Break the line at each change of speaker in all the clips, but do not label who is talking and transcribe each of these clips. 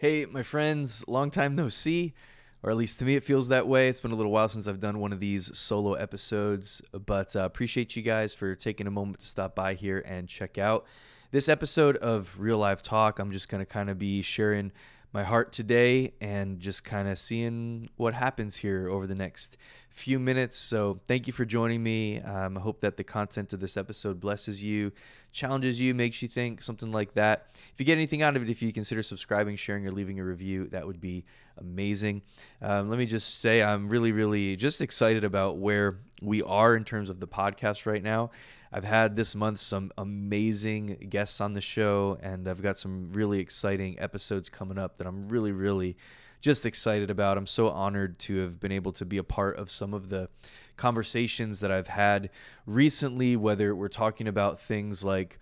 Hey, my friends, long time no see, or at least to me it feels that way. It's been a little while since I've done one of these solo episodes, but uh, appreciate you guys for taking a moment to stop by here and check out this episode of Real Life Talk. I'm just going to kind of be sharing my heart today and just kind of seeing what happens here over the next few minutes. So, thank you for joining me. Um, I hope that the content of this episode blesses you, challenges you, makes you think, something like that. If you get anything out of it, if you consider subscribing, sharing, or leaving a review, that would be amazing. Um, let me just say, I'm really, really just excited about where we are in terms of the podcast right now. I've had this month some amazing guests on the show, and I've got some really exciting episodes coming up that I'm really, really just excited about. I'm so honored to have been able to be a part of some of the conversations that I've had recently, whether we're talking about things like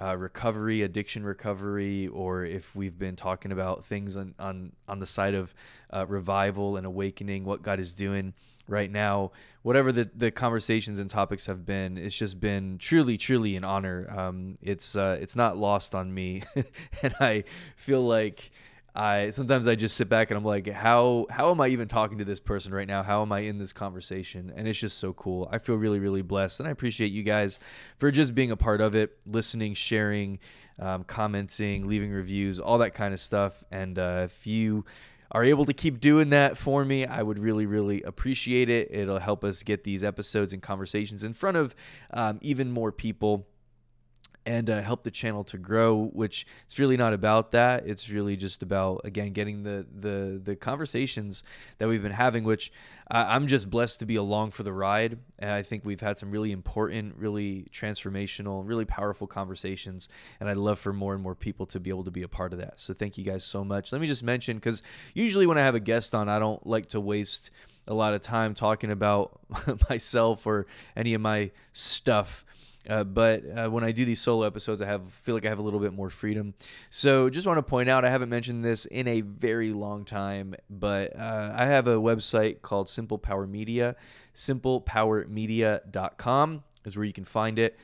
uh, recovery, addiction recovery, or if we've been talking about things on on, on the side of uh, revival and awakening, what God is doing right now, whatever the, the conversations and topics have been, it's just been truly, truly an honor. Um, it's uh, it's not lost on me, and I feel like I sometimes I just sit back and I'm like, how how am I even talking to this person right now? How am I in this conversation? And it's just so cool. I feel really really blessed, and I appreciate you guys for just being a part of it, listening, sharing, um, commenting, leaving reviews, all that kind of stuff. And uh, if you are able to keep doing that for me, I would really, really appreciate it. It'll help us get these episodes and conversations in front of um, even more people and uh, help the channel to grow which it's really not about that. It's really just about again getting the the the conversations that we've been having which i'm just blessed to be along for the ride. And i think we've had some really important really transformational really powerful conversations and i'd love for more and more people to be able to be a part of that. So thank you guys so much. Let me just mention because usually when i have a guest on i don't like to waste a lot of time talking about myself or any of my stuff uh, but uh, when I do these solo episodes, I have feel like I have a little bit more freedom. So just want to point out, I haven't mentioned this in a very long time, but uh, I have a website called Simple Power Media. SimplePowerMedia.com is where you can find it.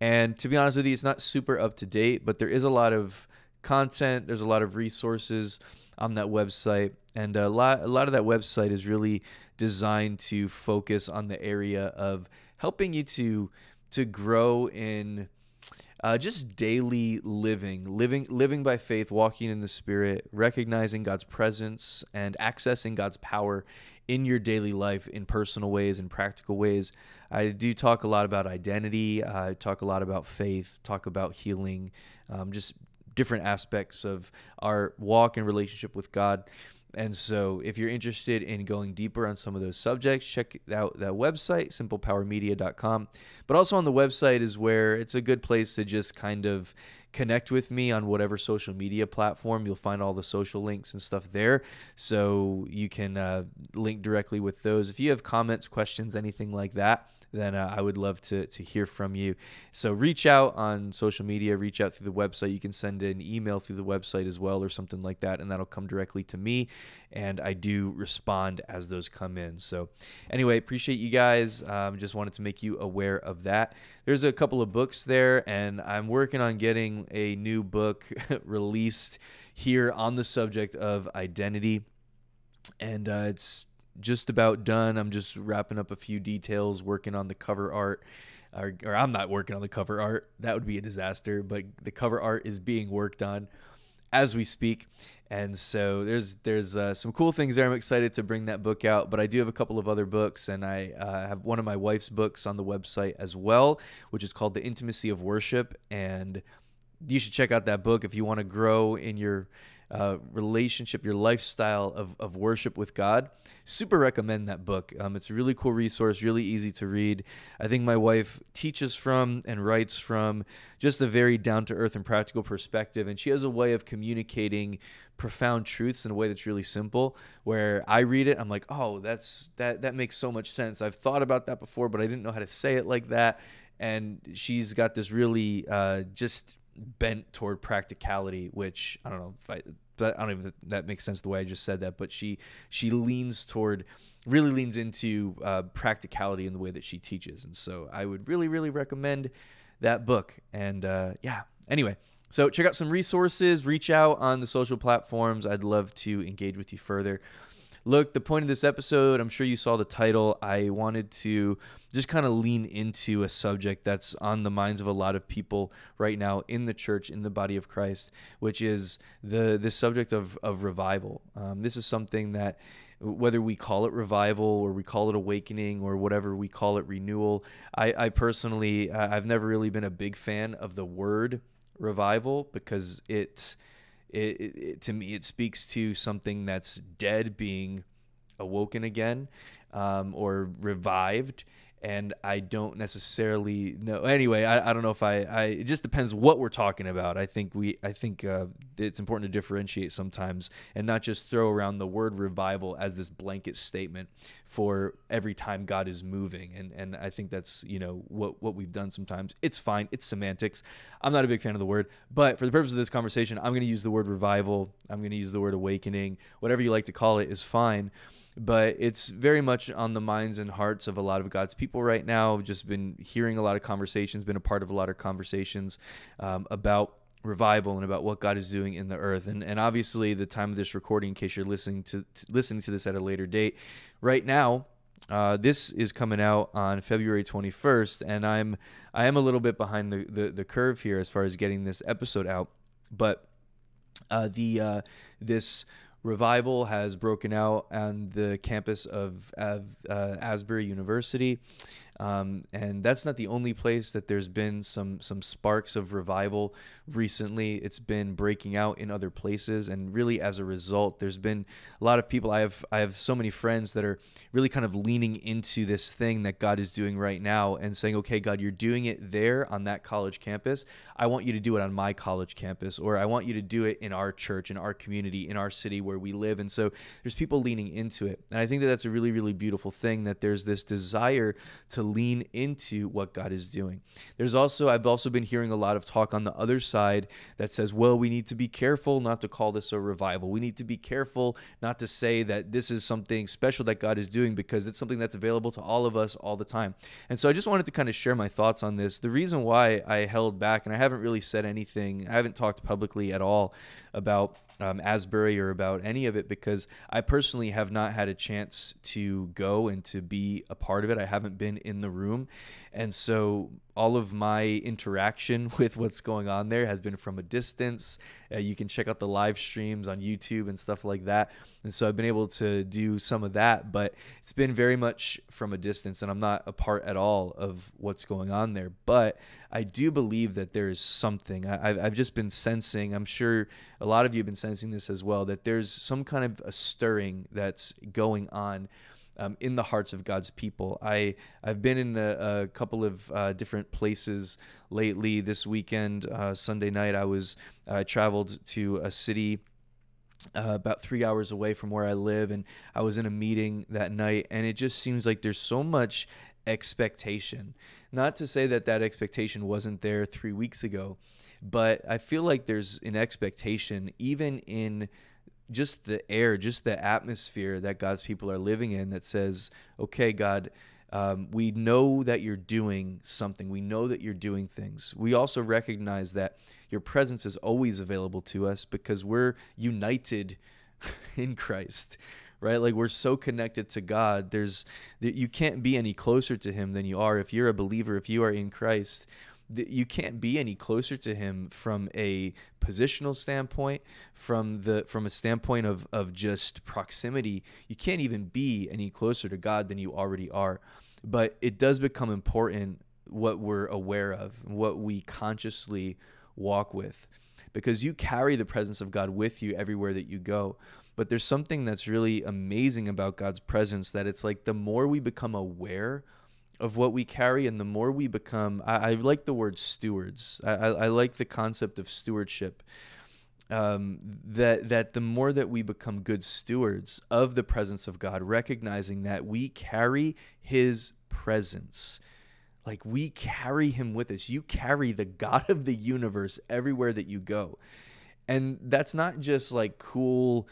And to be honest with you, it's not super up to date, but there is a lot of content. There's a lot of resources on that website, and a lot a lot of that website is really designed to focus on the area of helping you to to grow in uh, just daily living, living, living by faith, walking in the Spirit, recognizing God's presence and accessing God's power in your daily life in personal ways and practical ways. I do talk a lot about identity. I talk a lot about faith. Talk about healing, um, just different aspects of our walk and relationship with God. And so, if you're interested in going deeper on some of those subjects, check out that website, simplepowermedia.com. But also on the website is where it's a good place to just kind of connect with me on whatever social media platform. You'll find all the social links and stuff there. So you can uh, link directly with those. If you have comments, questions, anything like that, then uh, I would love to, to hear from you. So reach out on social media, reach out through the website. You can send an email through the website as well or something like that, and that'll come directly to me. And I do respond as those come in. So, anyway, appreciate you guys. Um, just wanted to make you aware of that. There's a couple of books there, and I'm working on getting a new book released here on the subject of identity. And uh, it's just about done. I'm just wrapping up a few details, working on the cover art. Or, or, I'm not working on the cover art. That would be a disaster. But the cover art is being worked on as we speak, and so there's there's uh, some cool things there. I'm excited to bring that book out. But I do have a couple of other books, and I uh, have one of my wife's books on the website as well, which is called The Intimacy of Worship, and you should check out that book if you want to grow in your uh, relationship, your lifestyle of, of worship with God. Super recommend that book. Um, it's a really cool resource, really easy to read. I think my wife teaches from and writes from just a very down to earth and practical perspective. And she has a way of communicating profound truths in a way that's really simple where I read it I'm like oh that's that that makes so much sense I've thought about that before but I didn't know how to say it like that and she's got this really uh, just bent toward practicality, which I don't know if I, I don't even that makes sense the way I just said that, but she she leans toward really leans into uh, practicality in the way that she teaches, and so I would really really recommend that book. And uh, yeah, anyway, So check out some resources, reach out on the social platforms. I'd love to engage with you further. Look, the point of this episode, I'm sure you saw the title. I wanted to just kind of lean into a subject that's on the minds of a lot of people right now in the church, in the body of Christ, which is the the subject of of revival. Um, this is something that whether we call it revival or we call it awakening or whatever we call it renewal i, I personally i've never really been a big fan of the word revival because it it, it, to me, it speaks to something that's dead being awoken again um, or revived and I don't necessarily know. Anyway, I, I don't know if I, I. It just depends what we're talking about. I think we. I think uh, it's important to differentiate sometimes and not just throw around the word revival as this blanket statement for every time God is moving. And and I think that's you know what what we've done sometimes. It's fine. It's semantics. I'm not a big fan of the word, but for the purpose of this conversation, I'm going to use the word revival. I'm going to use the word awakening. Whatever you like to call it is fine but it's very much on the minds and hearts of a lot of God's people right now. I've just been hearing a lot of conversations, been a part of a lot of conversations um, about revival and about what God is doing in the earth. And and obviously the time of this recording, in case you're listening to, to listening to this at a later date, right now. Uh, this is coming out on February 21st, and I'm I am a little bit behind the, the, the curve here as far as getting this episode out. But uh, the uh, this revival has broken out on the campus of, of uh, Asbury University. Um, and that's not the only place that there's been some some sparks of revival recently. It's been breaking out in other places, and really as a result, there's been a lot of people. I have I have so many friends that are really kind of leaning into this thing that God is doing right now and saying, "Okay, God, you're doing it there on that college campus. I want you to do it on my college campus, or I want you to do it in our church, in our community, in our city where we live." And so there's people leaning into it, and I think that that's a really really beautiful thing. That there's this desire to lean into what God is doing. There's also, I've also been hearing a lot of talk on the other side that says, well, we need to be careful not to call this a revival. We need to be careful not to say that this is something special that God is doing because it's something that's available to all of us all the time. And so I just wanted to kind of share my thoughts on this. The reason why I held back, and I haven't really said anything, I haven't talked publicly at all about um, Asbury or about any of it because I personally have not had a chance to go and to be a part of it. I haven't been in the room. And so all of my interaction with what's going on there has been from a distance. Uh, you can check out the live streams on YouTube and stuff like that. And so I've been able to do some of that, but it's been very much from a distance, and I'm not a part at all of what's going on there. But I do believe that there is something. I, have just been sensing, I'm sure a lot of you have been sensing this as well, that there's some kind of a stirring that's going on um, in the hearts of God's people. I I've been in a, a couple of uh, different places lately. This weekend, uh, Sunday night, I was I traveled to a city. Uh, about three hours away from where I live, and I was in a meeting that night, and it just seems like there's so much expectation. Not to say that that expectation wasn't there three weeks ago, but I feel like there's an expectation even in just the air, just the atmosphere that God's people are living in that says, okay, God, um, we know that you're doing something. We know that you're doing things. We also recognize that your presence is always available to us because we're united in Christ, right? Like we're so connected to God. There's you can't be any closer to Him than you are if you're a believer. If you are in Christ, you can't be any closer to him from a positional standpoint from the from a standpoint of of just proximity. You can't even be any closer to god than you already are. But it does become important what we're aware of what we consciously walk with because you carry the presence of god with you everywhere that you go. But there's something that's really amazing about god's presence that it's like the more we become aware of what we carry and the more we become i, I like the word stewards. I, I, I, like the concept of stewardship um, that that the more that we become good stewards of the presence of god recognizing that we carry his presence. Like we carry him with us. You carry the god of the universe everywhere that you go. And that's not just like cool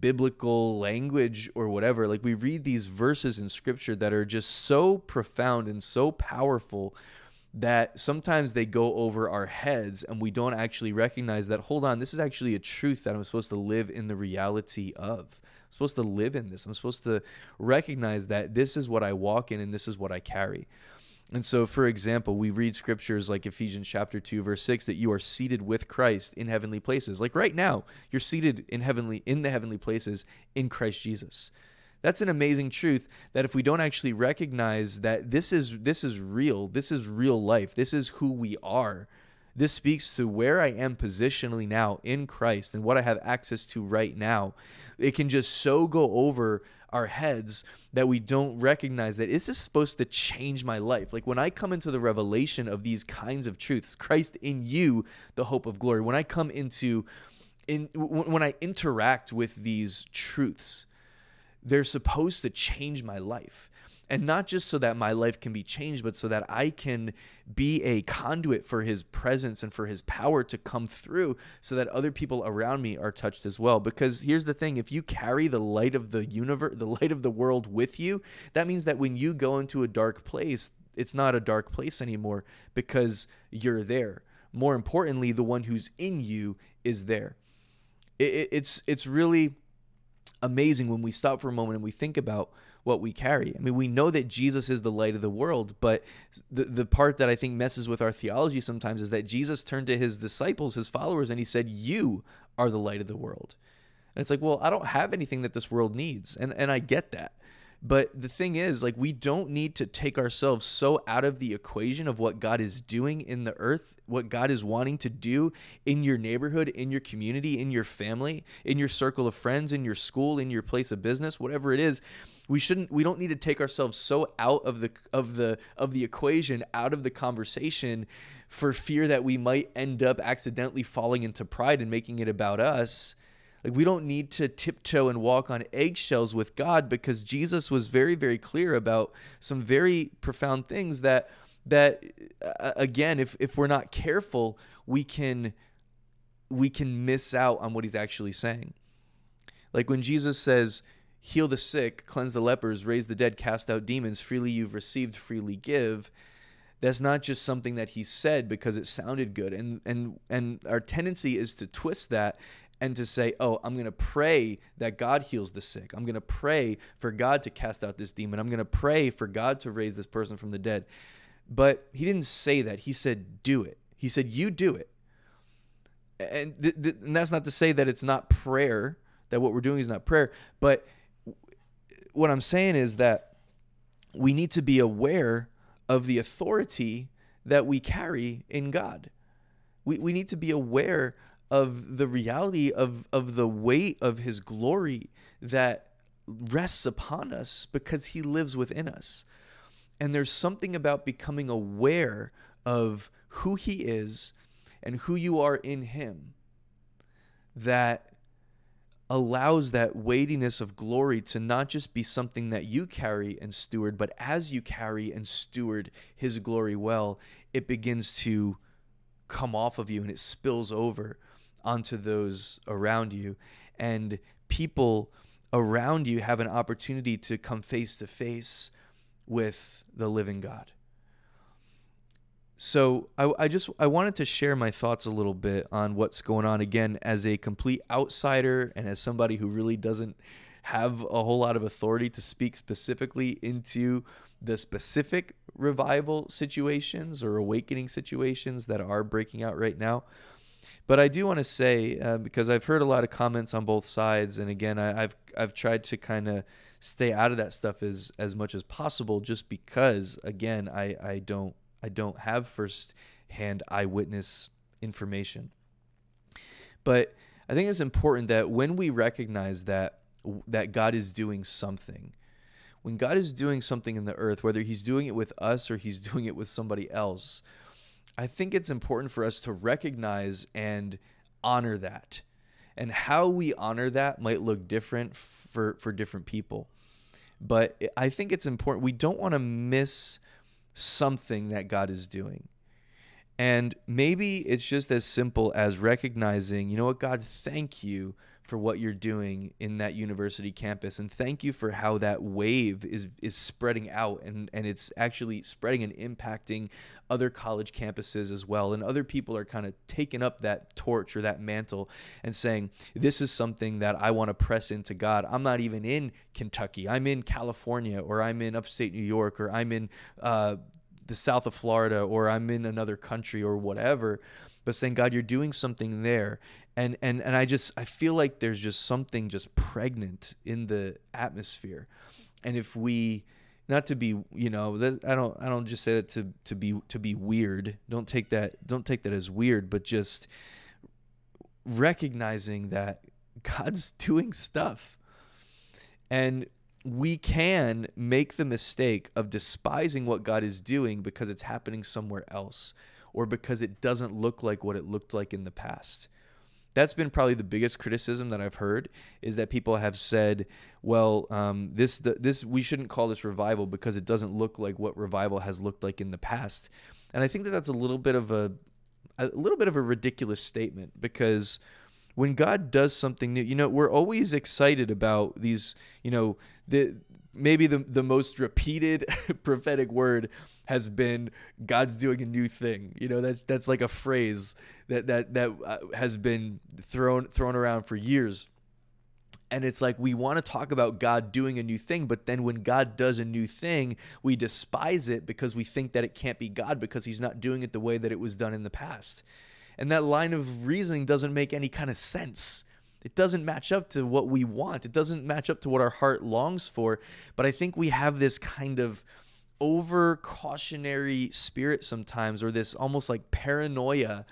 biblical language or whatever. Like we read these verses in scripture that are just so profound and so powerful that sometimes they go over our heads and we don't actually recognize that hold on this is actually a truth that i'm supposed to live in the reality of i'm supposed to live in this i'm supposed to recognize that this is what i walk in and this is what i carry and so for example we read scriptures like ephesians chapter 2 verse 6 that you are seated with christ in heavenly places like right now you're seated in heavenly in the heavenly places in christ jesus that's an amazing truth that if we don't actually recognize that this is this is real, this is real life, this is who we are. This speaks to where I am positionally now in Christ and what I have access to right now. It can just so go over our heads that we don't recognize that this is supposed to change my life. Like when I come into the revelation of these kinds of truths, Christ in you, the hope of glory. When I come into in when I interact with these truths, they're supposed to change my life. And not just so that my life can be changed, but so that I can be a conduit for his presence and for his power to come through so that other people around me are touched as well. Because here's the thing if you carry the light of the universe, the light of the world with you, that means that when you go into a dark place, it's not a dark place anymore because you're there. More importantly, the one who's in you is there. It, it's it's really amazing when we stop for a moment and we think about what we carry. I mean, we know that Jesus is the light of the world, but the, the part that I think messes with our theology sometimes is that Jesus turned to his disciples, his followers, and he said, You are the light of the world. And it's like, well, I don't have anything that this world needs. And, and I get that. But the thing is, like, we don't need to take ourselves so out of the equation of what God is doing in the earth, what God is wanting to do in your neighborhood, in your community, in your family, in your circle of friends, in your school, in your place of business, whatever it is. We shouldn't we don't need to take ourselves so out of the of the of the equation, out of the conversation for fear that we might end up accidentally falling into pride and making it about us like we don't need to tiptoe and walk on eggshells with God because Jesus was very very clear about some very profound things that that uh, again if if we're not careful we can we can miss out on what he's actually saying. Like when Jesus says heal the sick, cleanse the lepers, raise the dead, cast out demons, freely you've received, freely give. That's not just something that he said because it sounded good. And and and our tendency is to twist that and to say, oh, I'm going to pray that God heals the sick. I'm going to pray for God to cast out this demon. I'm going to pray for God to raise this person from the dead. But he didn't say that. He said, do it. He said, you do it. And, th- th- and that's not to say that it's not prayer, that what we're doing is not prayer. But what I'm saying is that we need to be aware of the authority that we carry in God. We, we need to be aware of the reality of of the weight of his glory that rests upon us because he lives within us. And there's something about becoming aware of who he is and who you are in him that allows that weightiness of glory to not just be something that you carry and steward, but as you carry and steward his glory well, it begins to come off of you and it spills over onto those around you. And people around you have an opportunity to come face to face with the living God. So I, I, just I wanted to share my thoughts a little bit on what's going on again as a complete outsider and as somebody who really doesn't have a whole lot of authority to speak specifically into the specific revival situations or awakening situations that are breaking out right now. But I do want to say uh, because I've heard a lot of comments on both sides, and again, I, have I've tried to kind of stay out of that stuff as as much as possible, just because again, I I don't I don't have first hand eyewitness information. But I think it's important that when we recognize that that God is doing something, when God is doing something in the earth, whether He's doing it with us or He's doing it with somebody else, I think it's important for us to recognize and honor that. And how we honor that might look different for, for different people. But I think it's important. We don't want to miss something that God is doing. And maybe it's just as simple as recognizing, you know what, God, thank you for what you're doing in that university campus. And thank you for how that wave is is spreading out and and it's actually spreading and impacting other college campuses as well. And other people are kind of taking up that torch or that mantle and saying this is something that I want to press into God. I'm not even in Kentucky. I'm in California or I'm in upstate New York or I'm in uh, the south of Florida or I'm in another country or whatever but saying God you're doing something there and and and I just I feel like there's just something just pregnant in the atmosphere, and if we not to be you know I don't I don't just say that to to be to be weird. Don't take that don't take that as weird but just recognizing that God's doing stuff. And we can make the mistake of despising what God is doing because it's happening somewhere else or because it doesn't look like what it looked like in the past that's been probably the biggest criticism that I've heard is that people have said, well, um, this this we shouldn't call this revival because it doesn't look like what revival has looked like in the past, and I think that that's a little bit of a a little bit of a ridiculous statement because when God does something new, you know, we're always excited about these, you know, the maybe the the most repeated prophetic word has been God's doing a new thing. You know, that's that's like a phrase that that that uh, has been thrown thrown around for years. And it's like we want to talk about God doing a new thing, but then when God does a new thing, we despise it because we think that it can't be God because he's not doing it the way that it was done in the past. And that line of reasoning doesn't make any kind of sense. It doesn't match up to what we want. It doesn't match up to what our heart longs for. But I think we have this kind of over cautionary spirit sometimes or this almost like paranoia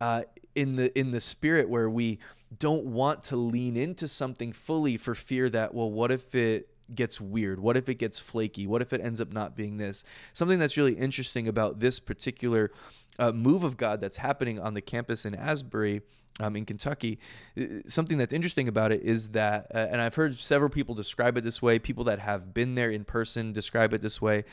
uh, in the in the spirit where we don't want to lean into something fully for fear that well what if it gets weird what if it gets flaky what if it ends up not being this something that's really interesting about this particular uh, move of god that's happening on the campus in asbury um, in Kentucky. Something that's interesting about it is that, uh, and I've heard several people describe it this way, people that have been there in person describe it this way,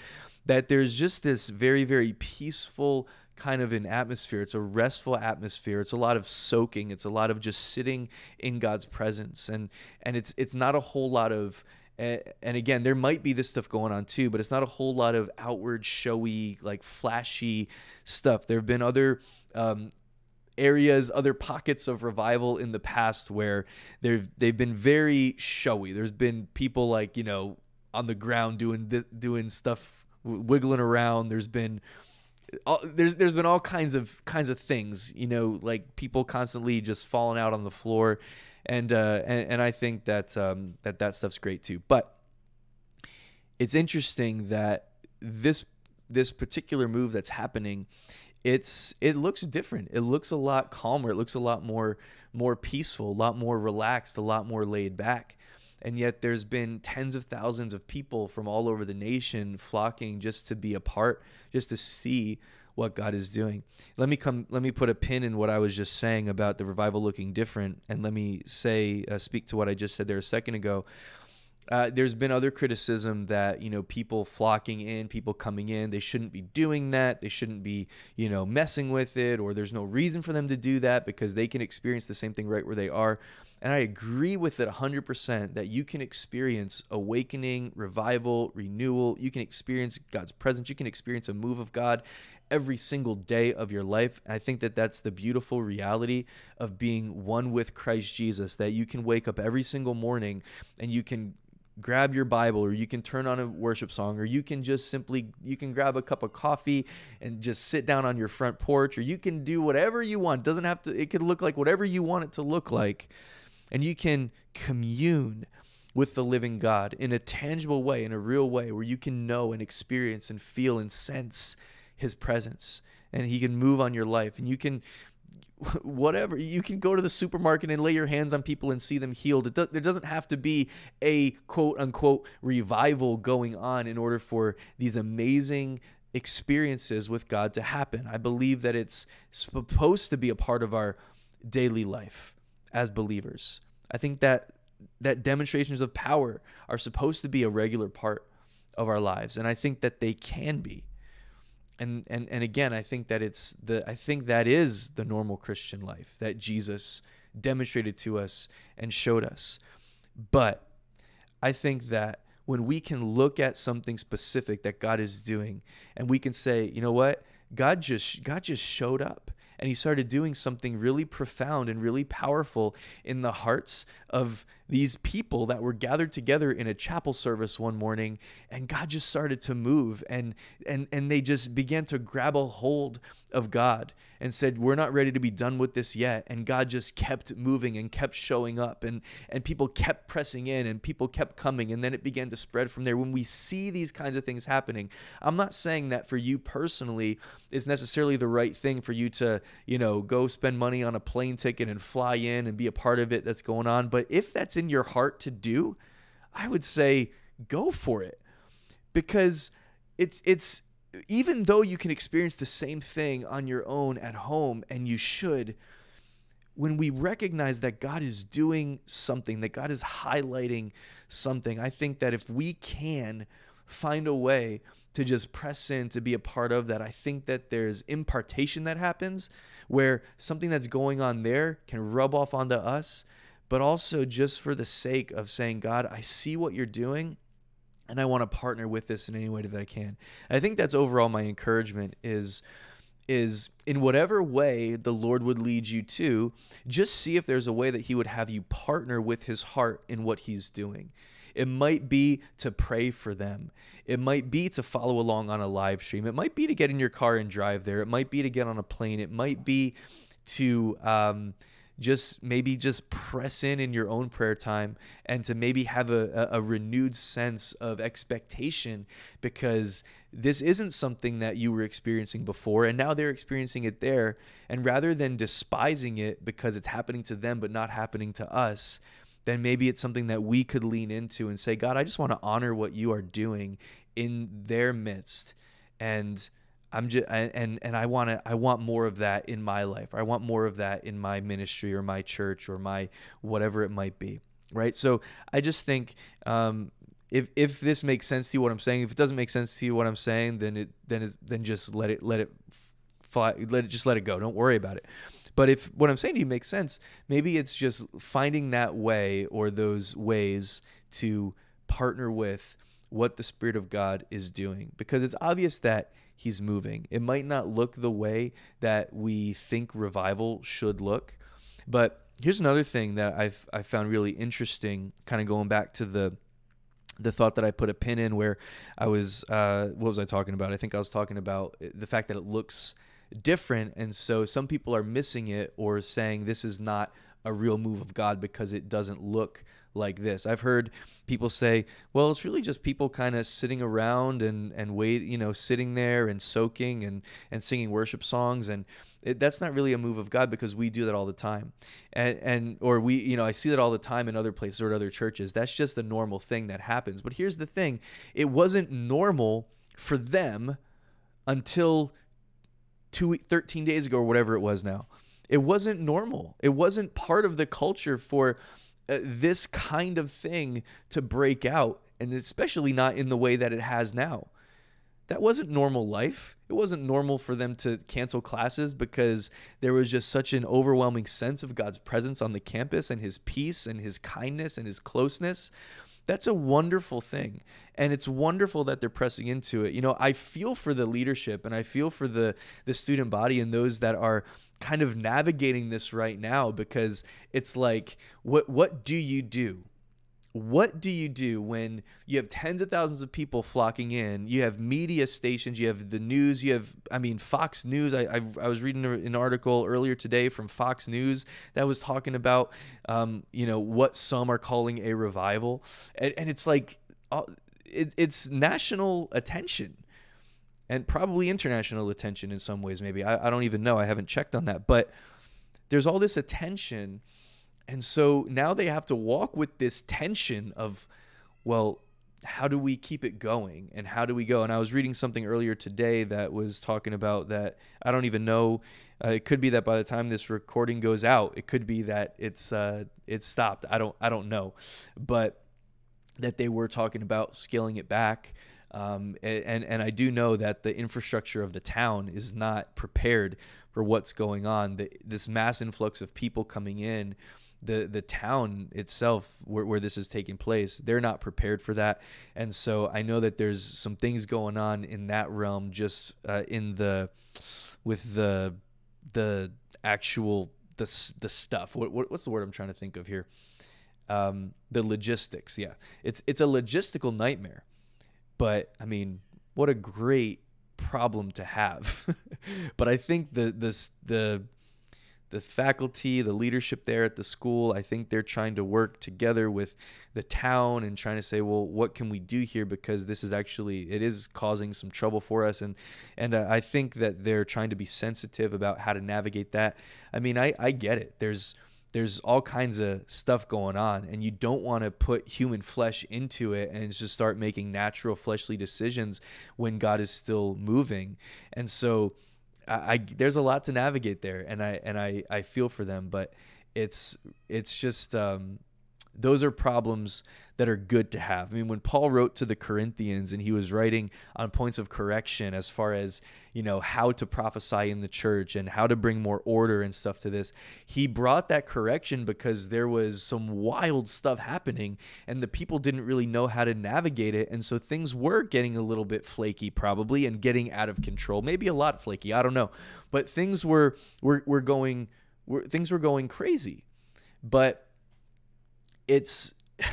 that there's just this very, very peaceful kind of an atmosphere. It's a restful atmosphere. It's a lot of soaking. It's a lot of just sitting in God's presence, and and it's it's not a whole lot of and again there might be this stuff going on too but it's not a whole lot of outward showy like flashy stuff there have been other um, areas, other pockets of revival in the past where they've they've been very showy. There's been people like you know on the ground doing doing stuff, wiggling around. There's been all, there's there's been all kinds of kinds of things. You know, like people constantly just falling out on the floor, and uh, and, and I think that um, that that stuff's great too. But it's interesting that this this particular move that's happening it's it looks different. It looks a lot calmer. It looks a lot more more peaceful, a lot more relaxed, a lot more laid back. And yet there's been tens of thousands of people from all over the nation flocking just to be a part, just to see what God is doing. Let me come let me put a pin in what I was just saying about the revival looking different and let me say uh, speak to what I just said there a second ago uh, there's been other criticism that you know people flocking in, people coming in, they shouldn't be doing that. They shouldn't be you know messing with it, or there's no reason for them to do that because they can experience the same thing right where they are. And I agree with it 100% that you can experience awakening, revival, renewal. You can experience God's presence. You can experience a move of God every single day of your life. I think that that's the beautiful reality of being one with Christ Jesus, that you can wake up every single morning and you can grab your bible or you can turn on a worship song or you can just simply you can grab a cup of coffee and just sit down on your front porch or you can do whatever you want doesn't have to it could look like whatever you want it to look like and you can commune with the living God in a tangible way in a real way where you can know and experience and feel and sense his presence and he can move on your life and you can whatever. You can go to the supermarket and lay your hands on people and see them healed. Do, there doesn't have to be a quote unquote revival going on in order for these amazing experiences with God to happen. I believe that it's supposed to be a part of our daily life as believers. I think that that demonstrations of power are supposed to be a regular part of our lives and I think that they can be and and and again i think that it's the i think that is the normal christian life that jesus demonstrated to us and showed us. But I think that when we can look at something specific that God is doing and we can say, you know what? God just God just showed up and he started doing something really profound and really powerful in the hearts of these people that were gathered together in a chapel service one morning and God just started to move and and and they just began to grab a hold of God and said we're not ready to be done with this yet and God just kept moving and kept showing up and and people kept pressing in and people kept coming and then it began to spread from there. When we see these kinds of things happening I'm not saying that for you personally it's necessarily the right thing for you to you know go spend money on a plane ticket and fly in and be a part of it that's going on but if that's in your heart to do I would say go for it. Because it's it's even though you can experience the same thing on your own at home, and you should, when we recognize that God is doing something, that God is highlighting something, I think that if we can find a way to just press in to be a part of that, I think that there's impartation that happens where something that's going on there can rub off onto us, but also just for the sake of saying, God, I see what you're doing and I want to partner with this in any way that I can. And I think that's overall my encouragement is is in whatever way the Lord would lead you to, just see if there's a way that he would have you partner with his heart in what he's doing. It might be to pray for them. It might be to follow along on a live stream. It might be to get in your car and drive there. It might be to get on a plane. It might be to um, just maybe just press in in your own prayer time and to maybe have a, a, renewed sense of expectation because this isn't something that you were experiencing before and now they're experiencing it there. And rather than despising it because it's happening to them but not happening to us then maybe it's something that we could lean into and say god i just want to honor what you are doing in their midst. And I'm just and and I want to I want more of that in my life. I want more of that in my ministry or my church or my whatever it might be. Right. So I just think um, if if this makes sense to you what I'm saying, if it doesn't make sense to you what I'm saying, then it then is then just let it let it fly, let it just let it go. Don't worry about it. But if what I'm saying to you makes sense, maybe it's just finding that way or those ways to partner with what the Spirit of God is doing. Because it's obvious that he's moving. It might not look the way that we think revival should look, but here's another thing that I've I found really interesting, kind of going back to the the thought that I put a pin in where I was uh, what was I talking about? I think I was talking about the fact that it looks different, and so some people are missing it or saying this is not a real move of God because it doesn't look like this. I've heard people say, well, it's really just people kind of sitting around and, and wait, you know, sitting there and soaking and, and singing worship songs. And it, that's not really a move of God because we do that all the time. And, and, or we, you know, I see that all the time in other places or at other churches. That's just the normal thing that happens. But here's the thing it wasn't normal for them until two, 13 days ago or whatever it was now. It wasn't normal. It wasn't part of the culture for uh, this kind of thing to break out, and especially not in the way that it has now. That wasn't normal life. It wasn't normal for them to cancel classes because there was just such an overwhelming sense of God's presence on the campus and his peace and his kindness and his closeness. That's a wonderful thing. And it's wonderful that they're pressing into it. You know, I feel for the leadership and I feel for the the student body and those that are kind of navigating this right now because it's like what what do you do? What do you do when you have tens of thousands of people flocking in? You have media stations, you have the news, you have, I mean, Fox News. I, I, I was reading an article earlier today from Fox News that was talking about, um, you know, what some are calling a revival. And, and it's like, uh, it, it's national attention and probably international attention in some ways. Maybe I, I don't even know. I haven't checked on that, but there's all this attention, and so now they have to walk with this tension of, well, how do we keep it going and how do we go? And i was reading something earlier today that was talking about that. I don't even know. Uh, it could be that by the time this recording goes out it could be that it's uh, it's stopped. I don't i don't know. But that they were talking about scaling it back. Um, and and I do know that the infrastructure of the town is not prepared for what's going on. The, this mass influx of people coming in, the the town itself where, where this is taking place, they're not prepared for that. And so I know that there's some things going on in that realm, just uh, in the with the the actual the the stuff. What, what what's the word I'm trying to think of here? Um, the logistics. Yeah, it's it's a logistical nightmare but I mean, what a great problem to have. but I think the the the the faculty, the leadership there at the school, I think they're trying to work together with the town and trying to say, well, what can we do here because this is actually it is causing some trouble for us, and and uh, I think that they're trying to be sensitive about how to navigate that. I mean, I I get it. There's there's all kinds of stuff going on and you don't want to put human flesh into it and just start making natural fleshly decisions when God is still moving. And so I, I there's a lot to navigate there and I and I I feel for them, but it's it's just um those are problems that are good to have. I mean, when Paul wrote to the Corinthians and he was writing on points of correction as far as, you know, how to prophesy in the church and how to bring more order and stuff to this, he brought that correction because there was some wild stuff happening and the people didn't really know how to navigate it. And so things were getting a little bit flaky probably and getting out of control. Maybe a lot flaky, I don't know. But things were were, were going were, things were going crazy. But it's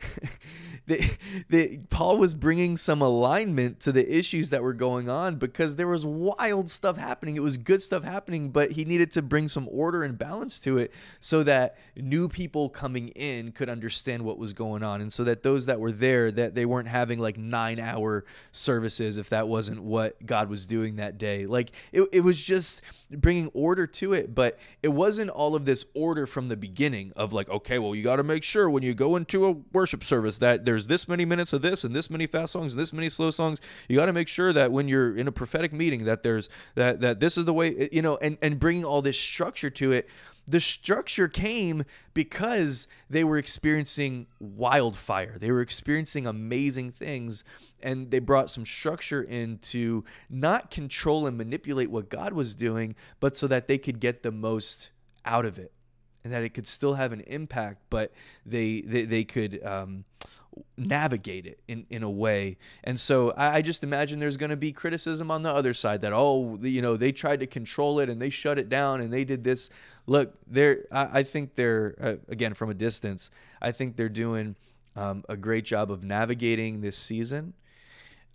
the, the, Paul was bringing some alignment to the issues that were going on because there was wild stuff happening. It was good stuff happening, but he needed to bring some order and balance to it so that new people coming in could understand what was going on, and so that those that were there that they weren't having like nine hour services if that wasn't what God was doing that day. Like it, it was just bringing order to it, but it wasn't all of this order from the beginning of like, okay, well, you got to make sure when you go into a worship service that there's this many minutes of this and this many fast songs and this many slow songs. You got to make sure that when you're in a prophetic meeting that there's that that this is the way eh, you know, and and bringing all this structure to it the structure came because they were experiencing wildfire. They were experiencing amazing things, and they brought some structure in to not control and manipulate what God was doing, but so that they could get the most out of it and that it could still have an impact, but they they, they could um, navigate it in, in a way. And so I, I just imagine there's going to be criticism on the other side that, oh, you know, they tried to control it and they shut it down and they did this. Look, they're, I, I think they're, uh, again, from a distance, I think they're doing um, a great job of navigating this season,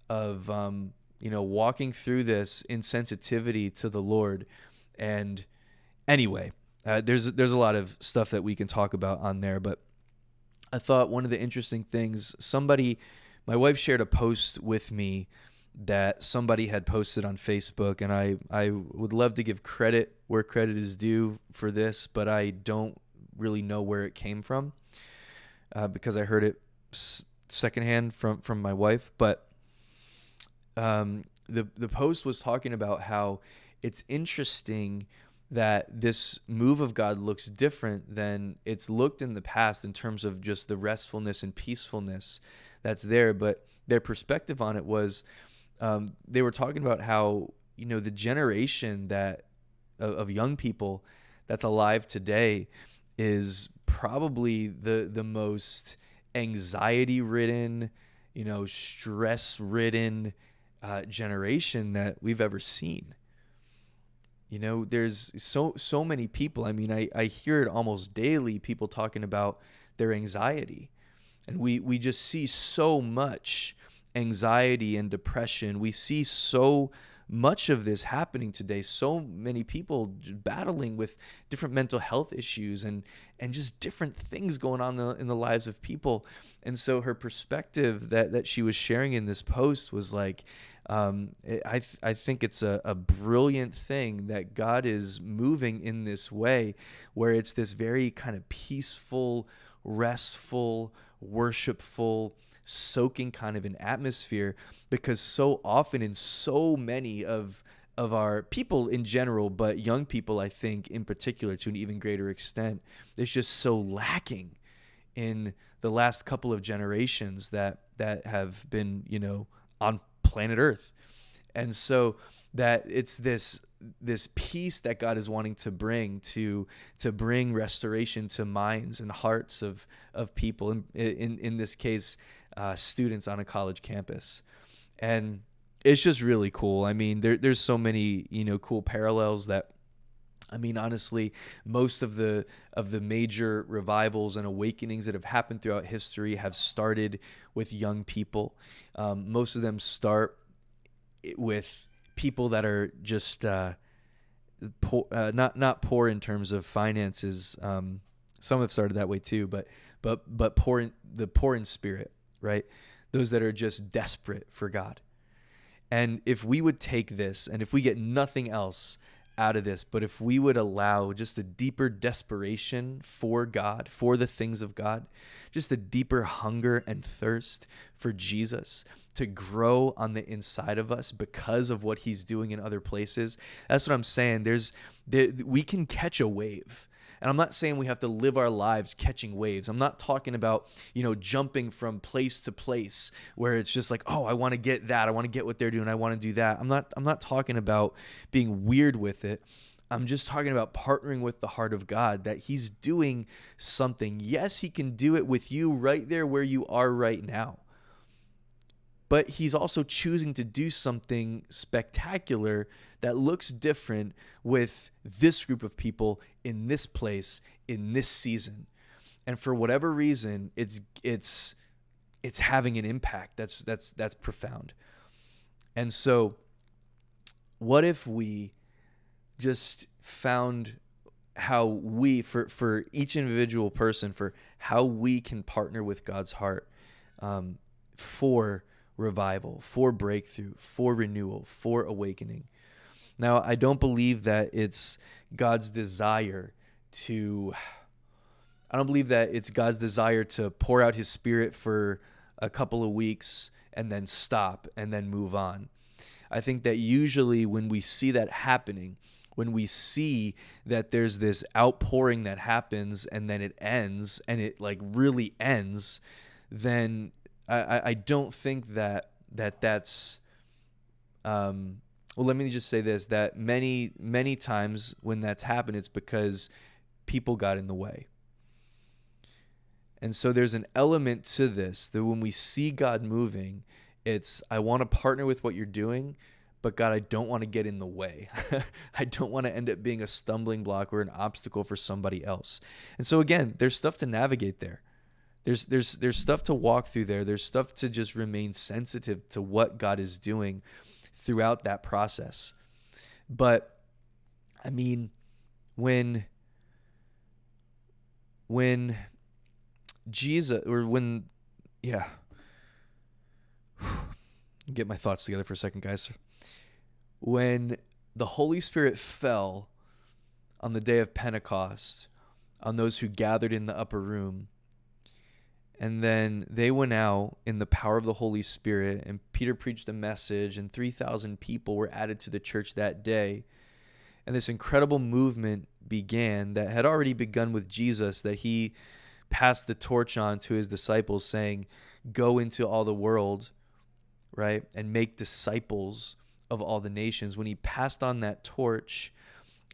of, um, you know, walking through this insensitivity to the Lord. And anyway, uh, there's there's a lot of stuff that we can talk about on there, but I thought one of the interesting things somebody, my wife shared a post with me that somebody had posted on Facebook, and I I would love to give credit where credit is due for this, but I don't really know where it came from uh, because I heard it secondhand from from my wife. But um, the the post was talking about how it's interesting that this move of God looks different than it's looked in the past in terms of just the restfulness and peacefulness that's there. But their perspective on it was um, they were talking about how, you know, the generation that of, of young people that's alive today is probably the the most anxiety ridden, you know, stress ridden uh, generation that we've ever seen you know, there's so so many people. I mean, I, I hear it almost daily, people talking about their anxiety. And we we just see so much anxiety and depression. We see so much of this happening today. So many people battling with different mental health issues and and just different things going on in the, in the lives of people. And so her perspective that that she was sharing in this post was like, um, I, th- I think it's a, a brilliant thing that God is moving in this way, where it's this very kind of peaceful, restful, worshipful, soaking kind of an atmosphere. Because so often, in so many of of our people in general, but young people, I think, in particular, to an even greater extent, is just so lacking in the last couple of generations that that have been, you know, on planet Earth. And so that it's this this peace that God is wanting to bring to to bring restoration to minds and hearts of of people in in, in this case uh, students on a college campus and it's just really cool I mean there, there's so many you know cool parallels that I mean, honestly, most of the of the major revivals and awakenings that have happened throughout history have started with young people. Um, most of them start with people that are just uh, poor, uh, not not poor in terms of finances. Um, some have started that way too, but but but poor in, the poor in spirit, right? Those that are just desperate for God. And if we would take this, and if we get nothing else out of this, but if we would allow just a deeper desperation for God, for the things of God, just a deeper hunger and thirst for Jesus to grow on the inside of us because of what he's doing in other places. That's what I'm saying. There's there, we can catch a wave and I'm not saying we have to live our lives catching waves. I'm not talking about, you know, jumping from place to place where it's just like, "Oh, I want to get that. I want to get what they're doing. I want to do that." I'm not I'm not talking about being weird with it. I'm just talking about partnering with the heart of God that He's doing something. Yes, He can do it with you right there where you are right now. But He's also choosing to do something spectacular that looks different with this group of people in this place in this season. And for whatever reason, it's it's it's having an impact that's that's that's profound. And so what if we just found how we for for each individual person for how we can partner with God's heart um, for revival, for breakthrough, for renewal, for awakening. Now, I don't believe that it's God's desire to, I don't believe that it's God's desire to pour out his spirit for a couple of weeks and then stop and then move on. I think that usually when we see that happening, when we see that there's this outpouring that happens and then it ends and it like really ends, then I, I don't think that that that's um, well let me just say this that many many times when that's happened it's because people got in the way. And so there's an element to this that when we see god moving it's i want to partner with what you're doing but god i don't want to get in the way. I don't want to end up being a stumbling block or an obstacle for somebody else. And so again there's stuff to navigate there. There's there's there's stuff to walk through there. There's stuff to just remain sensitive to what god is doing throughout that process. But I mean, when when Jesus or when yeah. Get my thoughts together for a second guys. When the holy spirit fell on the day of pentecost on those who gathered in the upper room and then they went out in the power of the Holy Spirit, and Peter preached a message, and 3,000 people were added to the church that day. And this incredible movement began that had already begun with Jesus, that he passed the torch on to his disciples, saying, Go into all the world, right, and make disciples of all the nations. When he passed on that torch,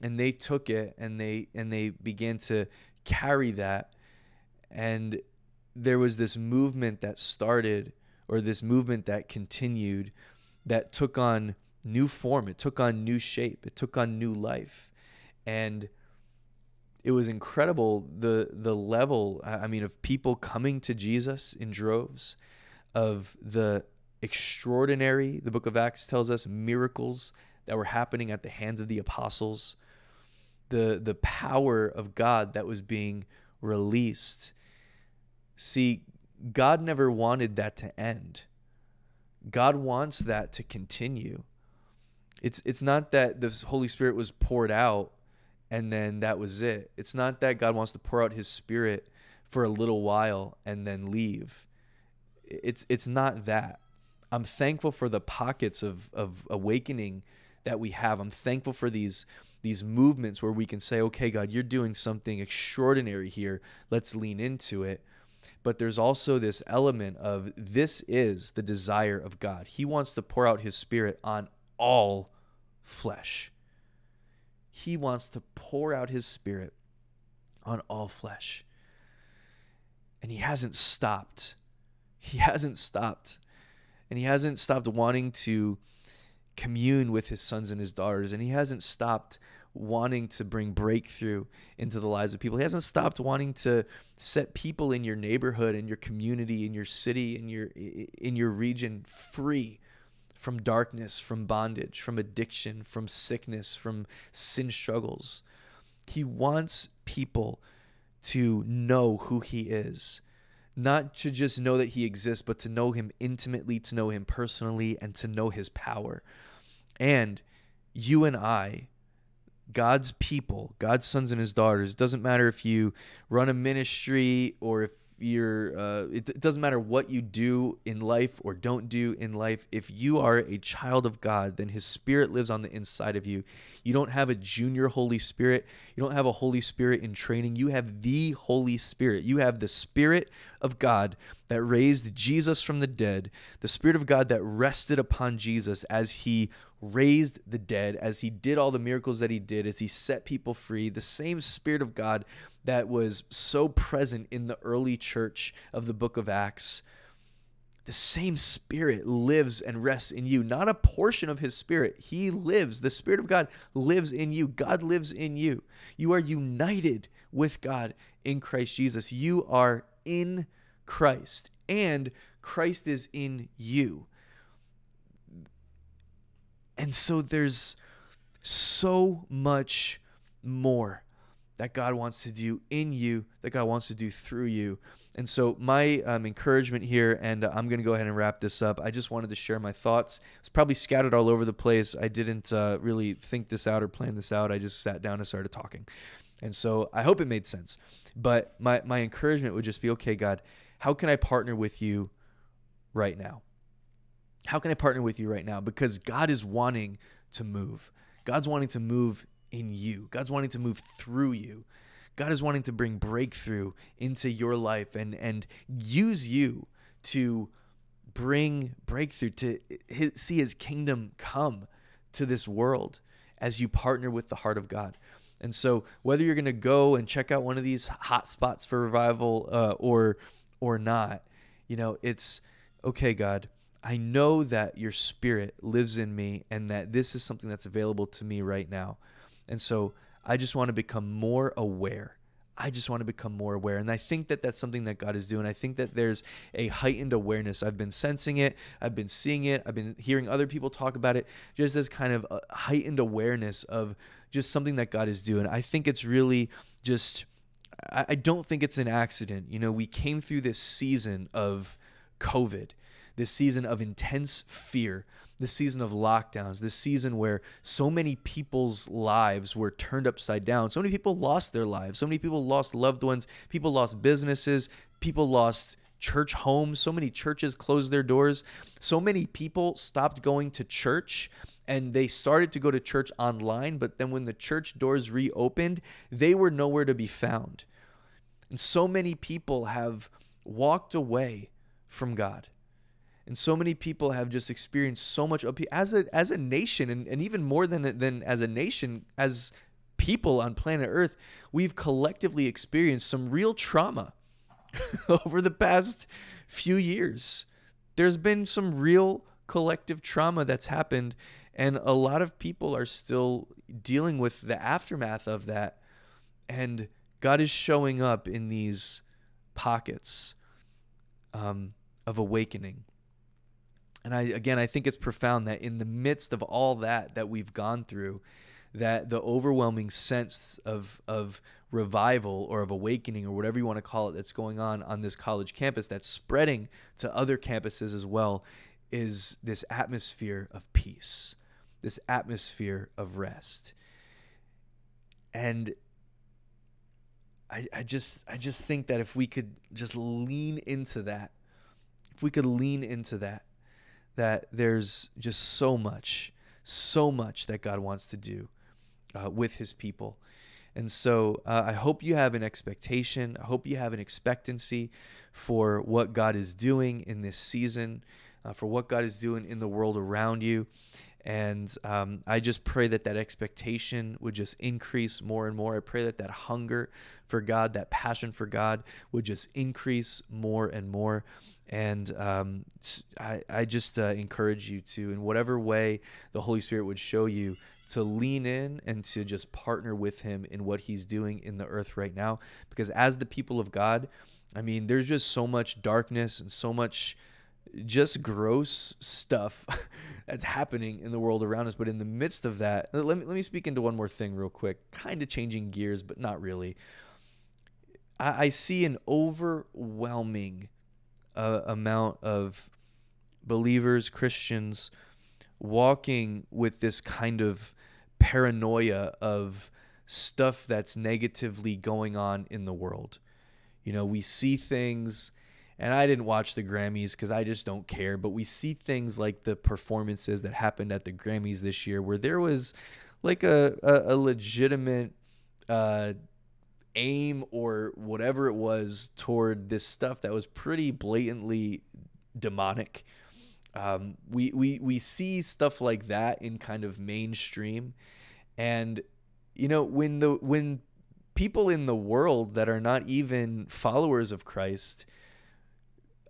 and they took it and they and they began to carry that and there was this movement that started or this movement that continued that took on new form it took on new shape it took on new life. And it was incredible the the level i mean of people coming to jesus in droves of the extraordinary the book of acts tells us miracles that were happening at the hands of the apostles the the power of god that was being released See, God never wanted that to end. God wants that to continue. It's it's not that the Holy Spirit was poured out and then that was it. It's not that God wants to pour out his spirit for a little while and then leave. It's it's not that. I'm thankful for the pockets of of awakening that we have. I'm thankful for these these movements where we can say, "Okay, God, you're doing something extraordinary here. Let's lean into it." But there's also this element of this is the desire of God. He wants to pour out his spirit on all flesh. He wants to pour out his spirit on all flesh. And he hasn't stopped. He hasn't stopped. And he hasn't stopped wanting to commune with his sons and his daughters. And he hasn't stopped wanting to bring breakthrough into the lives of people. He hasn't stopped wanting to set people in your neighborhood, in your community, in your city, in your in your region free from darkness, from bondage, from addiction, from sickness, from sin struggles. He wants people to know who he is. Not to just know that he exists, but to know him intimately, to know him personally, and to know his power. And you and I God's people, God's sons and his daughters. Doesn't matter if you run a ministry or if you're uh, it, it doesn't matter what you do in life or don't do in life if you are a child of god then his spirit lives on the inside of you. You don't have a junior holy spirit. You don't have a holy spirit in training. You have the holy spirit. You have the spirit of god that raised jesus from the dead the spirit of god that rested upon jesus as he raised the dead as he did all the miracles that he did as he set people free the same spirit of god that was so present in the early church of the book of Acts. The same spirit lives and rests in you, not a portion of his spirit. He lives. The spirit of God lives in you. God lives in you. You are united with God in Christ Jesus. You are in Christ, and Christ is in you. And so there's so much more that God wants to do in you, that God wants to do through you. And so, my um, encouragement here, and uh, I'm going to go ahead and wrap this up. I just wanted to share my thoughts. It's probably scattered all over the place. I didn't uh, really think this out or plan this out. I just sat down and started talking. And so, I hope it made sense. But my, my encouragement would just be okay, God, how can I partner with you right now? How can I partner with you right now? Because God is wanting to move. God's wanting to move in you. God's wanting to move through you. God is wanting to bring breakthrough into your life and and use you to bring breakthrough to his, see his kingdom come to this world as you partner with the heart of God. And so whether you're going to go and check out one of these hot spots for revival uh, or or not, you know, it's okay, God. I know that your spirit lives in me and that this is something that's available to me right now. And so I just want to become more aware. I just want to become more aware. And I think that that's something that God is doing. I think that there's a heightened awareness. I've been sensing it, I've been seeing it, I've been hearing other people talk about it, just as kind of a heightened awareness of just something that God is doing. I think it's really just, I don't think it's an accident. You know, we came through this season of COVID, this season of intense fear this season of lockdowns, this season where so many people's lives were turned upside down. So many people lost their lives. So many people lost loved ones. People lost businesses. People lost church homes. So many churches closed their doors. So many people stopped going to church and they started to go to church online. But then when the church doors reopened, they were nowhere to be found. And so many people have walked away from God. And so many people have just experienced so much as a as a nation, and, and even more than than as a nation, as people on planet Earth, we've collectively experienced some real trauma over the past few years. There's been some real collective trauma that's happened, and a lot of people are still dealing with the aftermath of that. And God is showing up in these pockets um, of awakening and I again I think it's profound that in the midst of all that that we've gone through that the overwhelming sense of of revival or of awakening or whatever you want to call it that's going on on this college campus that's spreading to other campuses as well is this atmosphere of peace this atmosphere of rest. And I, I just I just think that if we could just lean into that if we could lean into that that there's just so much, so much that God wants to do uh, with his people. And so uh, I hope you have an expectation. I hope you have an expectancy for what God is doing in this season, uh, for what God is doing in the world around you. And um, I just pray that that expectation would just increase more and more. I pray that that hunger for God, that passion for God would just increase more and more. And um, I, I just uh, encourage you to, in whatever way the Holy Spirit would show you, to lean in and to just partner with Him in what He's doing in the earth right now. Because as the people of God, I mean, there's just so much darkness and so much just gross stuff that's happening in the world around us. But in the midst of that, let me, let me speak into one more thing real quick, kind of changing gears, but not really. I, I see an overwhelming uh, amount of believers, Christians, walking with this kind of paranoia of stuff that's negatively going on in the world. You know, we see things and I didn't watch the Grammys because I just don't care. But we see things like the performances that happened at the Grammys this year, where there was like a a, a legitimate uh, aim or whatever it was toward this stuff that was pretty blatantly demonic. Um, we we we see stuff like that in kind of mainstream, and you know when the when people in the world that are not even followers of Christ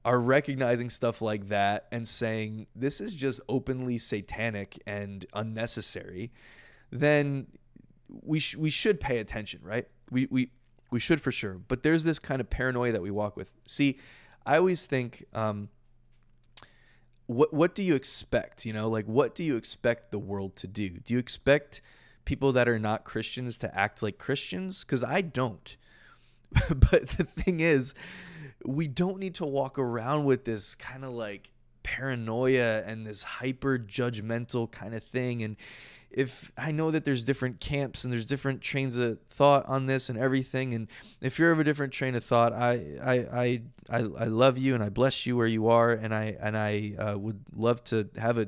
are recognizing stuff like that and saying this is just openly satanic and unnecessary, then we sh- we should pay attention, right? We we we should for sure. But there's this kind of paranoia that we walk with. See, I always think, um, what what do you expect? You know, like what do you expect the world to do? Do you expect people that are not Christians to act like Christians? Because I don't. but the thing is, we don't need to walk around with this kind of like paranoia and this hyper judgmental kind of thing and if I know that there's different camps and there's different trains of thought on this and everything, and if you're of a different train of thought, I I I I, love you and I bless you where you are, and I and I uh, would love to have a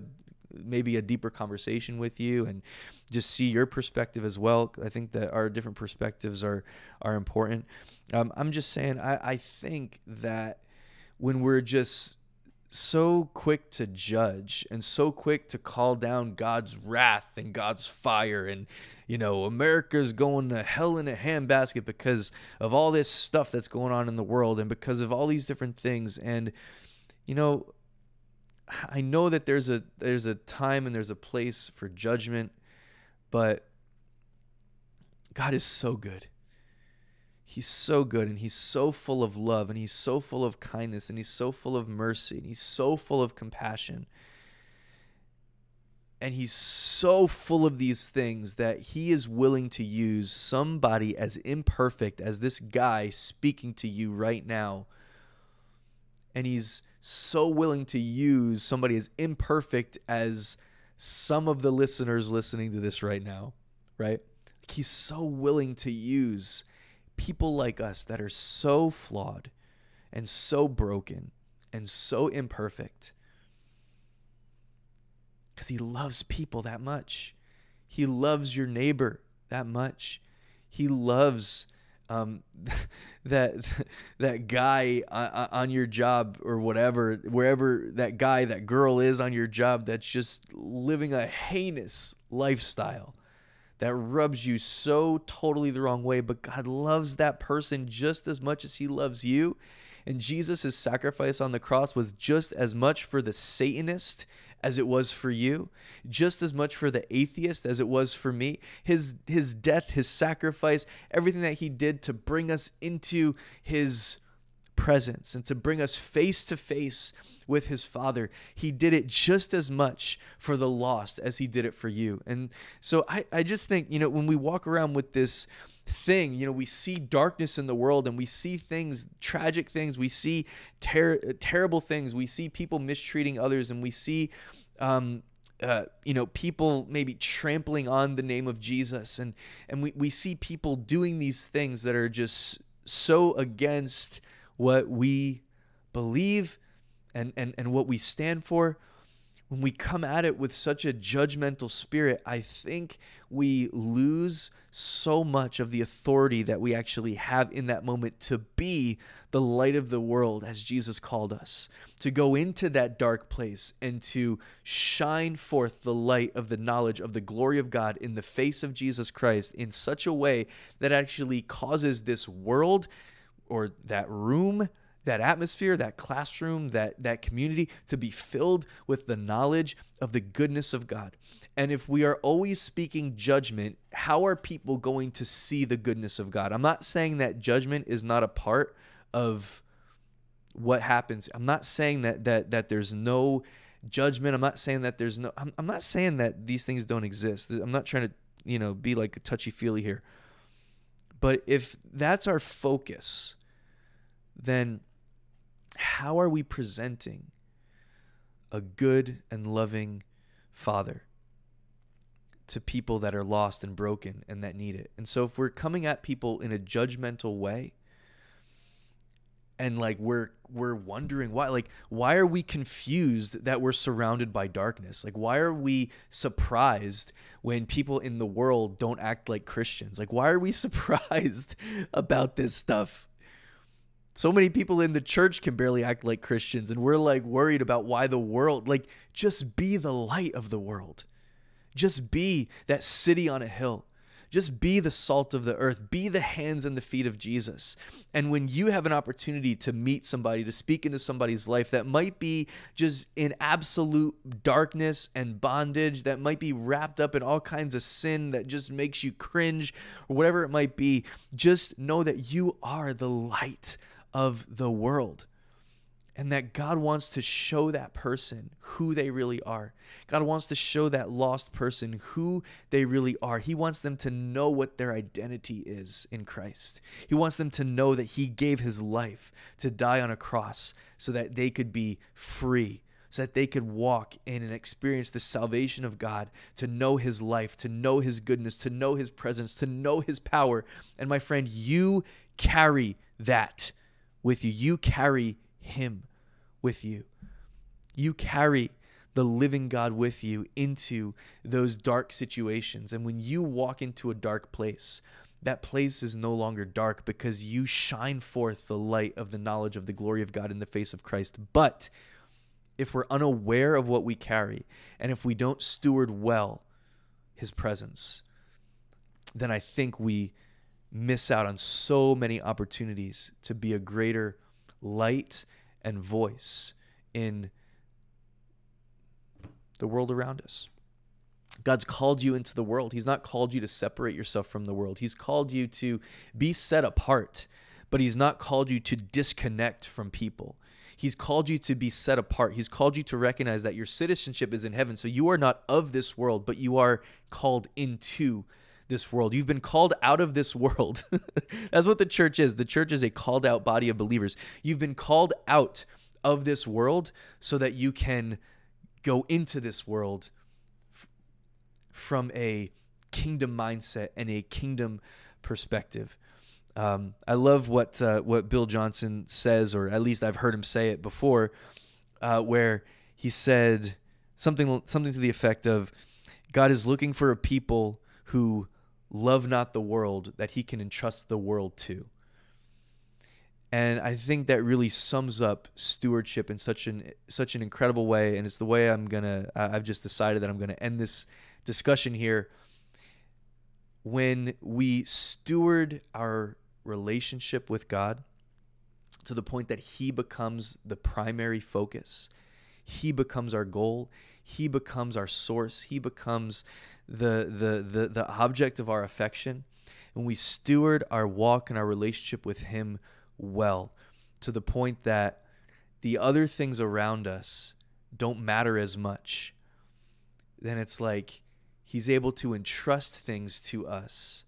maybe a deeper conversation with you and just see your perspective as well. I think that our different perspectives are are important. Um, I'm just saying, I, I think that when we're just so quick to judge and so quick to call down God's wrath and God's fire and you know America's going to hell in a handbasket because of all this stuff that's going on in the world and because of all these different things. And you know I know that there's a there's a time and there's a place for judgment but God is so good He's so good and he's so full of love and he's so full of kindness and he's so full of mercy and he's so full of compassion. And he's so full of these things that he is willing to use somebody as imperfect as this guy speaking to you right now. And he's so willing to use somebody as imperfect as some of the listeners listening to this right now, right? He's so willing to use people like us that are so flawed and so broken and so imperfect because he loves people that much. He loves your neighbor that much. He loves um, that that guy on your job or whatever, wherever that guy, that girl is on your job that's just living a heinous lifestyle that rubs you so totally the wrong way, but God loves that person just as much as he loves you. And Jesus' sacrifice on the cross was just as much for the Satanist as it was for you, just as much for the atheist as it was for me. His his death, his sacrifice, everything that he did to bring us into his presence and to bring us face to face with his father. He did it just as much for the lost as he did it for you. And so I, I just think, you know, when we walk around with this thing, you know, we see darkness in the world and we see things, tragic things, we see ter- terrible things, we see people mistreating others, and we see, um, uh, you know, people maybe trampling on the name of Jesus, and and we, we see people doing these things that are just so against what we believe and, and, and what we stand for, when we come at it with such a judgmental spirit, I think we lose so much of the authority that we actually have in that moment to be the light of the world as Jesus called us, to go into that dark place and to shine forth the light of the knowledge of the glory of God in the face of Jesus Christ in such a way that actually causes this world or that room that atmosphere, that classroom, that that community to be filled with the knowledge of the goodness of God. And if we are always speaking judgment, how are people going to see the goodness of God? I'm not saying that judgment is not a part of what happens. I'm not saying that that that there's no judgment. I'm not saying that there's no I'm, I'm not saying that these things don't exist. I'm not trying to, you know, be like a touchy-feely here. But if that's our focus, then how are we presenting a good and loving father to people that are lost and broken and that need it? And so if we're coming at people in a judgmental way, and like we're we're wondering why like why are we confused that we're surrounded by darkness? Like why are we surprised when people in the world don't act like christians? Like why are we surprised about this stuff so many people in the church can barely act like Christians, and we're like worried about why the world, like, just be the light of the world. Just be that city on a hill. Just be the salt of the earth. Be the hands and the feet of Jesus. And when you have an opportunity to meet somebody, to speak into somebody's life that might be just in absolute darkness and bondage, that might be wrapped up in all kinds of sin that just makes you cringe, or whatever it might be, just know that you are the light of the world. And that God wants to show that person who they really are. God wants to show that lost person who they really are. He wants them to know what their identity is in Christ. He wants them to know that He gave His life to die on a cross so that they could be free, so that they could walk in and experience the salvation of God, to know His life, to know His goodness, to know His presence, to know His power. And my friend, you carry that with you. You carry him with you. You carry the living God with you into those dark situations. And when you walk into a dark place, that place is no longer dark because you shine forth the light of the knowledge of the glory of God in the face of Christ. But if we're unaware of what we carry and if we don't steward well his presence, then I think we miss out on so many opportunities to be a greater light and voice in the world around us. God's called you into the world. He's not called you to separate yourself from the world. He's called you to be set apart, but He's not called you to disconnect from people. He's called you to be set apart. He's called you to recognize that your citizenship is in heaven. So you are not of this world, but you are called into this world. You've been called out of this world. That's what the church is. The church is a called out body of believers. You've been called out of this world so that you can go into this world from a kingdom mindset and a kingdom perspective. Um, I love what uh, what Bill Johnson says, or at least I've heard him say it before, uh, where he said something something to the effect of, "God is looking for a people who love not the world that he can entrust the world to. And I think that really sums up stewardship in such an such an incredible way. And it's the way I'm gonna. I've just decided that I'm gonna end this discussion here. When we steward our relationship with God to the point that He becomes the primary focus, He becomes our goal, He becomes our source, He becomes the, the, the, the object of our affection, and we steward our walk and our relationship with Him well to the point that the other things around us don't matter as much, then it's like He's able to entrust things to us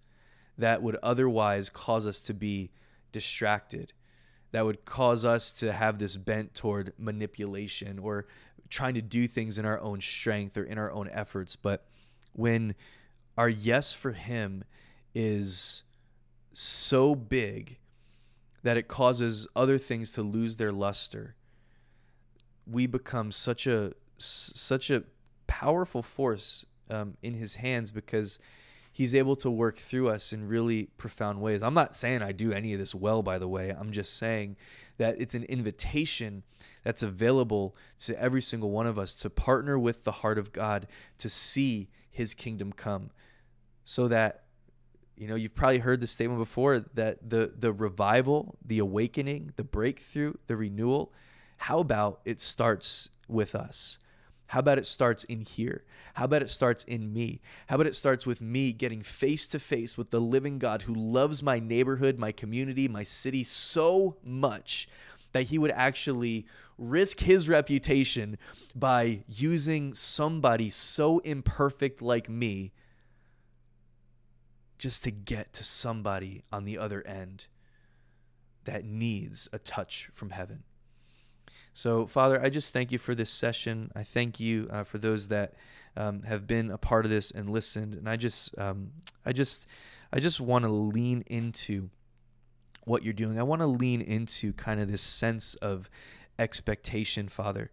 that would otherwise cause us to be distracted, that would cause us to have this bent toward manipulation or trying to do things in our own strength or in our own efforts. But when our yes for Him is so big that it causes other things to lose their luster, we become such a such a powerful force um, in his hands because he's able to work through us in really profound ways. I'm not saying I do any of this well, by the way. I'm just saying that it's an invitation that's available to every single one of us to partner with the heart of God to see his kingdom come. So that you know you've probably heard the statement before that the the revival the awakening the breakthrough the renewal how about it starts with us how about it starts in here? How about it starts in me? How about it starts with me getting face to face with the living God who loves my neighborhood, my community, my city so much that he would actually risk his reputation by using somebody so imperfect like me just to get to somebody on the other end that needs a touch from heaven. So, Father, I just thank you for this session. I thank you uh, for those that um, have been a part of this and listened. And I just, um, I just, I just want to lean into what you're doing. I want to lean into kind of this sense of expectation, Father.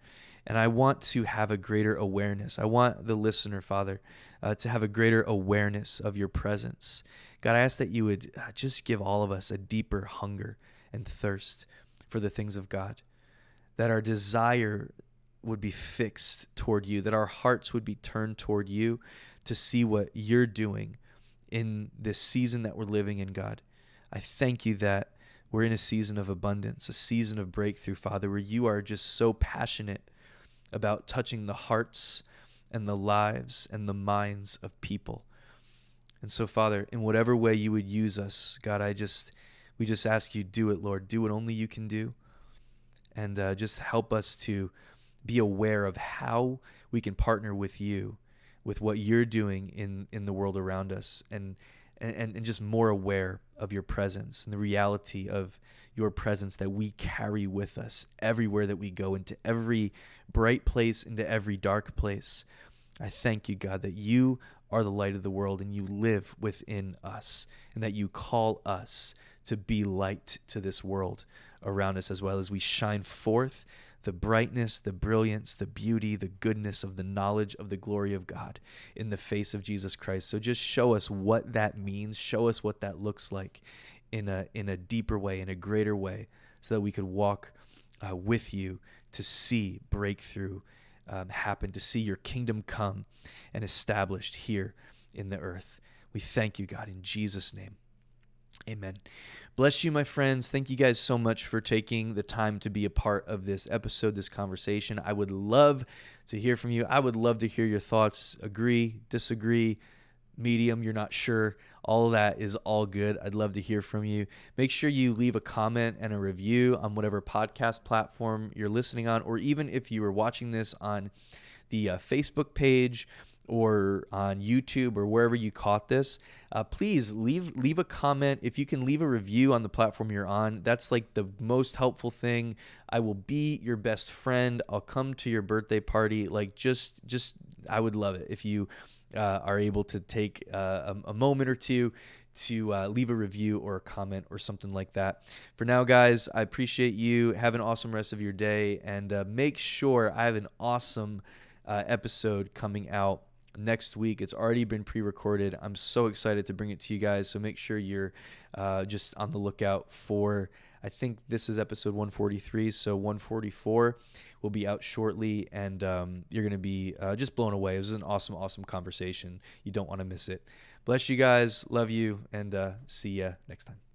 And I want to have a greater awareness. I want the listener, Father, uh, to have a greater awareness of your presence. God, I ask that you would uh, just give all of us a deeper hunger and thirst for the things of God that our desire would be fixed toward you, that our hearts would be turned toward you to see what you're doing in this season that we're living in, God. I thank you that we're in a season of abundance, a season of breakthrough, Father, where you are just so passionate about touching the hearts and the lives and the minds of people. And so, Father, in whatever way you would use us, God, I just, we just ask you, do it, Lord. Do what only you can do and uh, just help us to be aware of how we can partner with you with what you're doing in in the world around us and and and just more aware of your presence and the reality of your presence that we carry with us everywhere that we go into every bright place into every dark place. I thank you god that you are the light of the world and you live within us and that you call us to be light to this world around us as well as we shine forth the brightness, the brilliance, the beauty, the goodness of the knowledge of the glory of God in the face of Jesus Christ. So just show us what that means, show us what that looks like in a in a deeper way, in a greater way, so that we could walk uh, with you to see breakthrough um, happen, to see your kingdom come and established here in the earth. We thank you, God, in Jesus' name. Amen. Bless you, my friends. Thank you guys so much for taking the time to be a part of this episode, this conversation. I would love to hear from you. I would love to hear your thoughts. Agree, disagree, medium, you're not sure. All of that is all good. I'd love to hear from you. Make sure you leave a comment and a review on whatever podcast platform you're listening on, or even if you are watching this on the uh, Facebook page or on YouTube or wherever you caught this, uh, please leave leave a comment. If you can leave a review on the platform you're on, that's like the most helpful thing. I will be your best friend. I'll come to your birthday party. Like just just I would love it if you uh, are able to take uh, a, a, moment or two to uh, leave a review or a comment or something like that. For now, guys, I appreciate you. Have an awesome rest of your day, and uh, make sure I have an awesome uh, episode coming out next week. It's already been pre recorded. I'm so excited to bring it to you guys. So make sure you're uh, just on the lookout for. I think this is episode 143, so 144 will be out shortly, and um, you're going to be uh, just blown away. It was an awesome, awesome conversation. You don't want to miss it. Bless you guys. Love you, and uh, see you next time.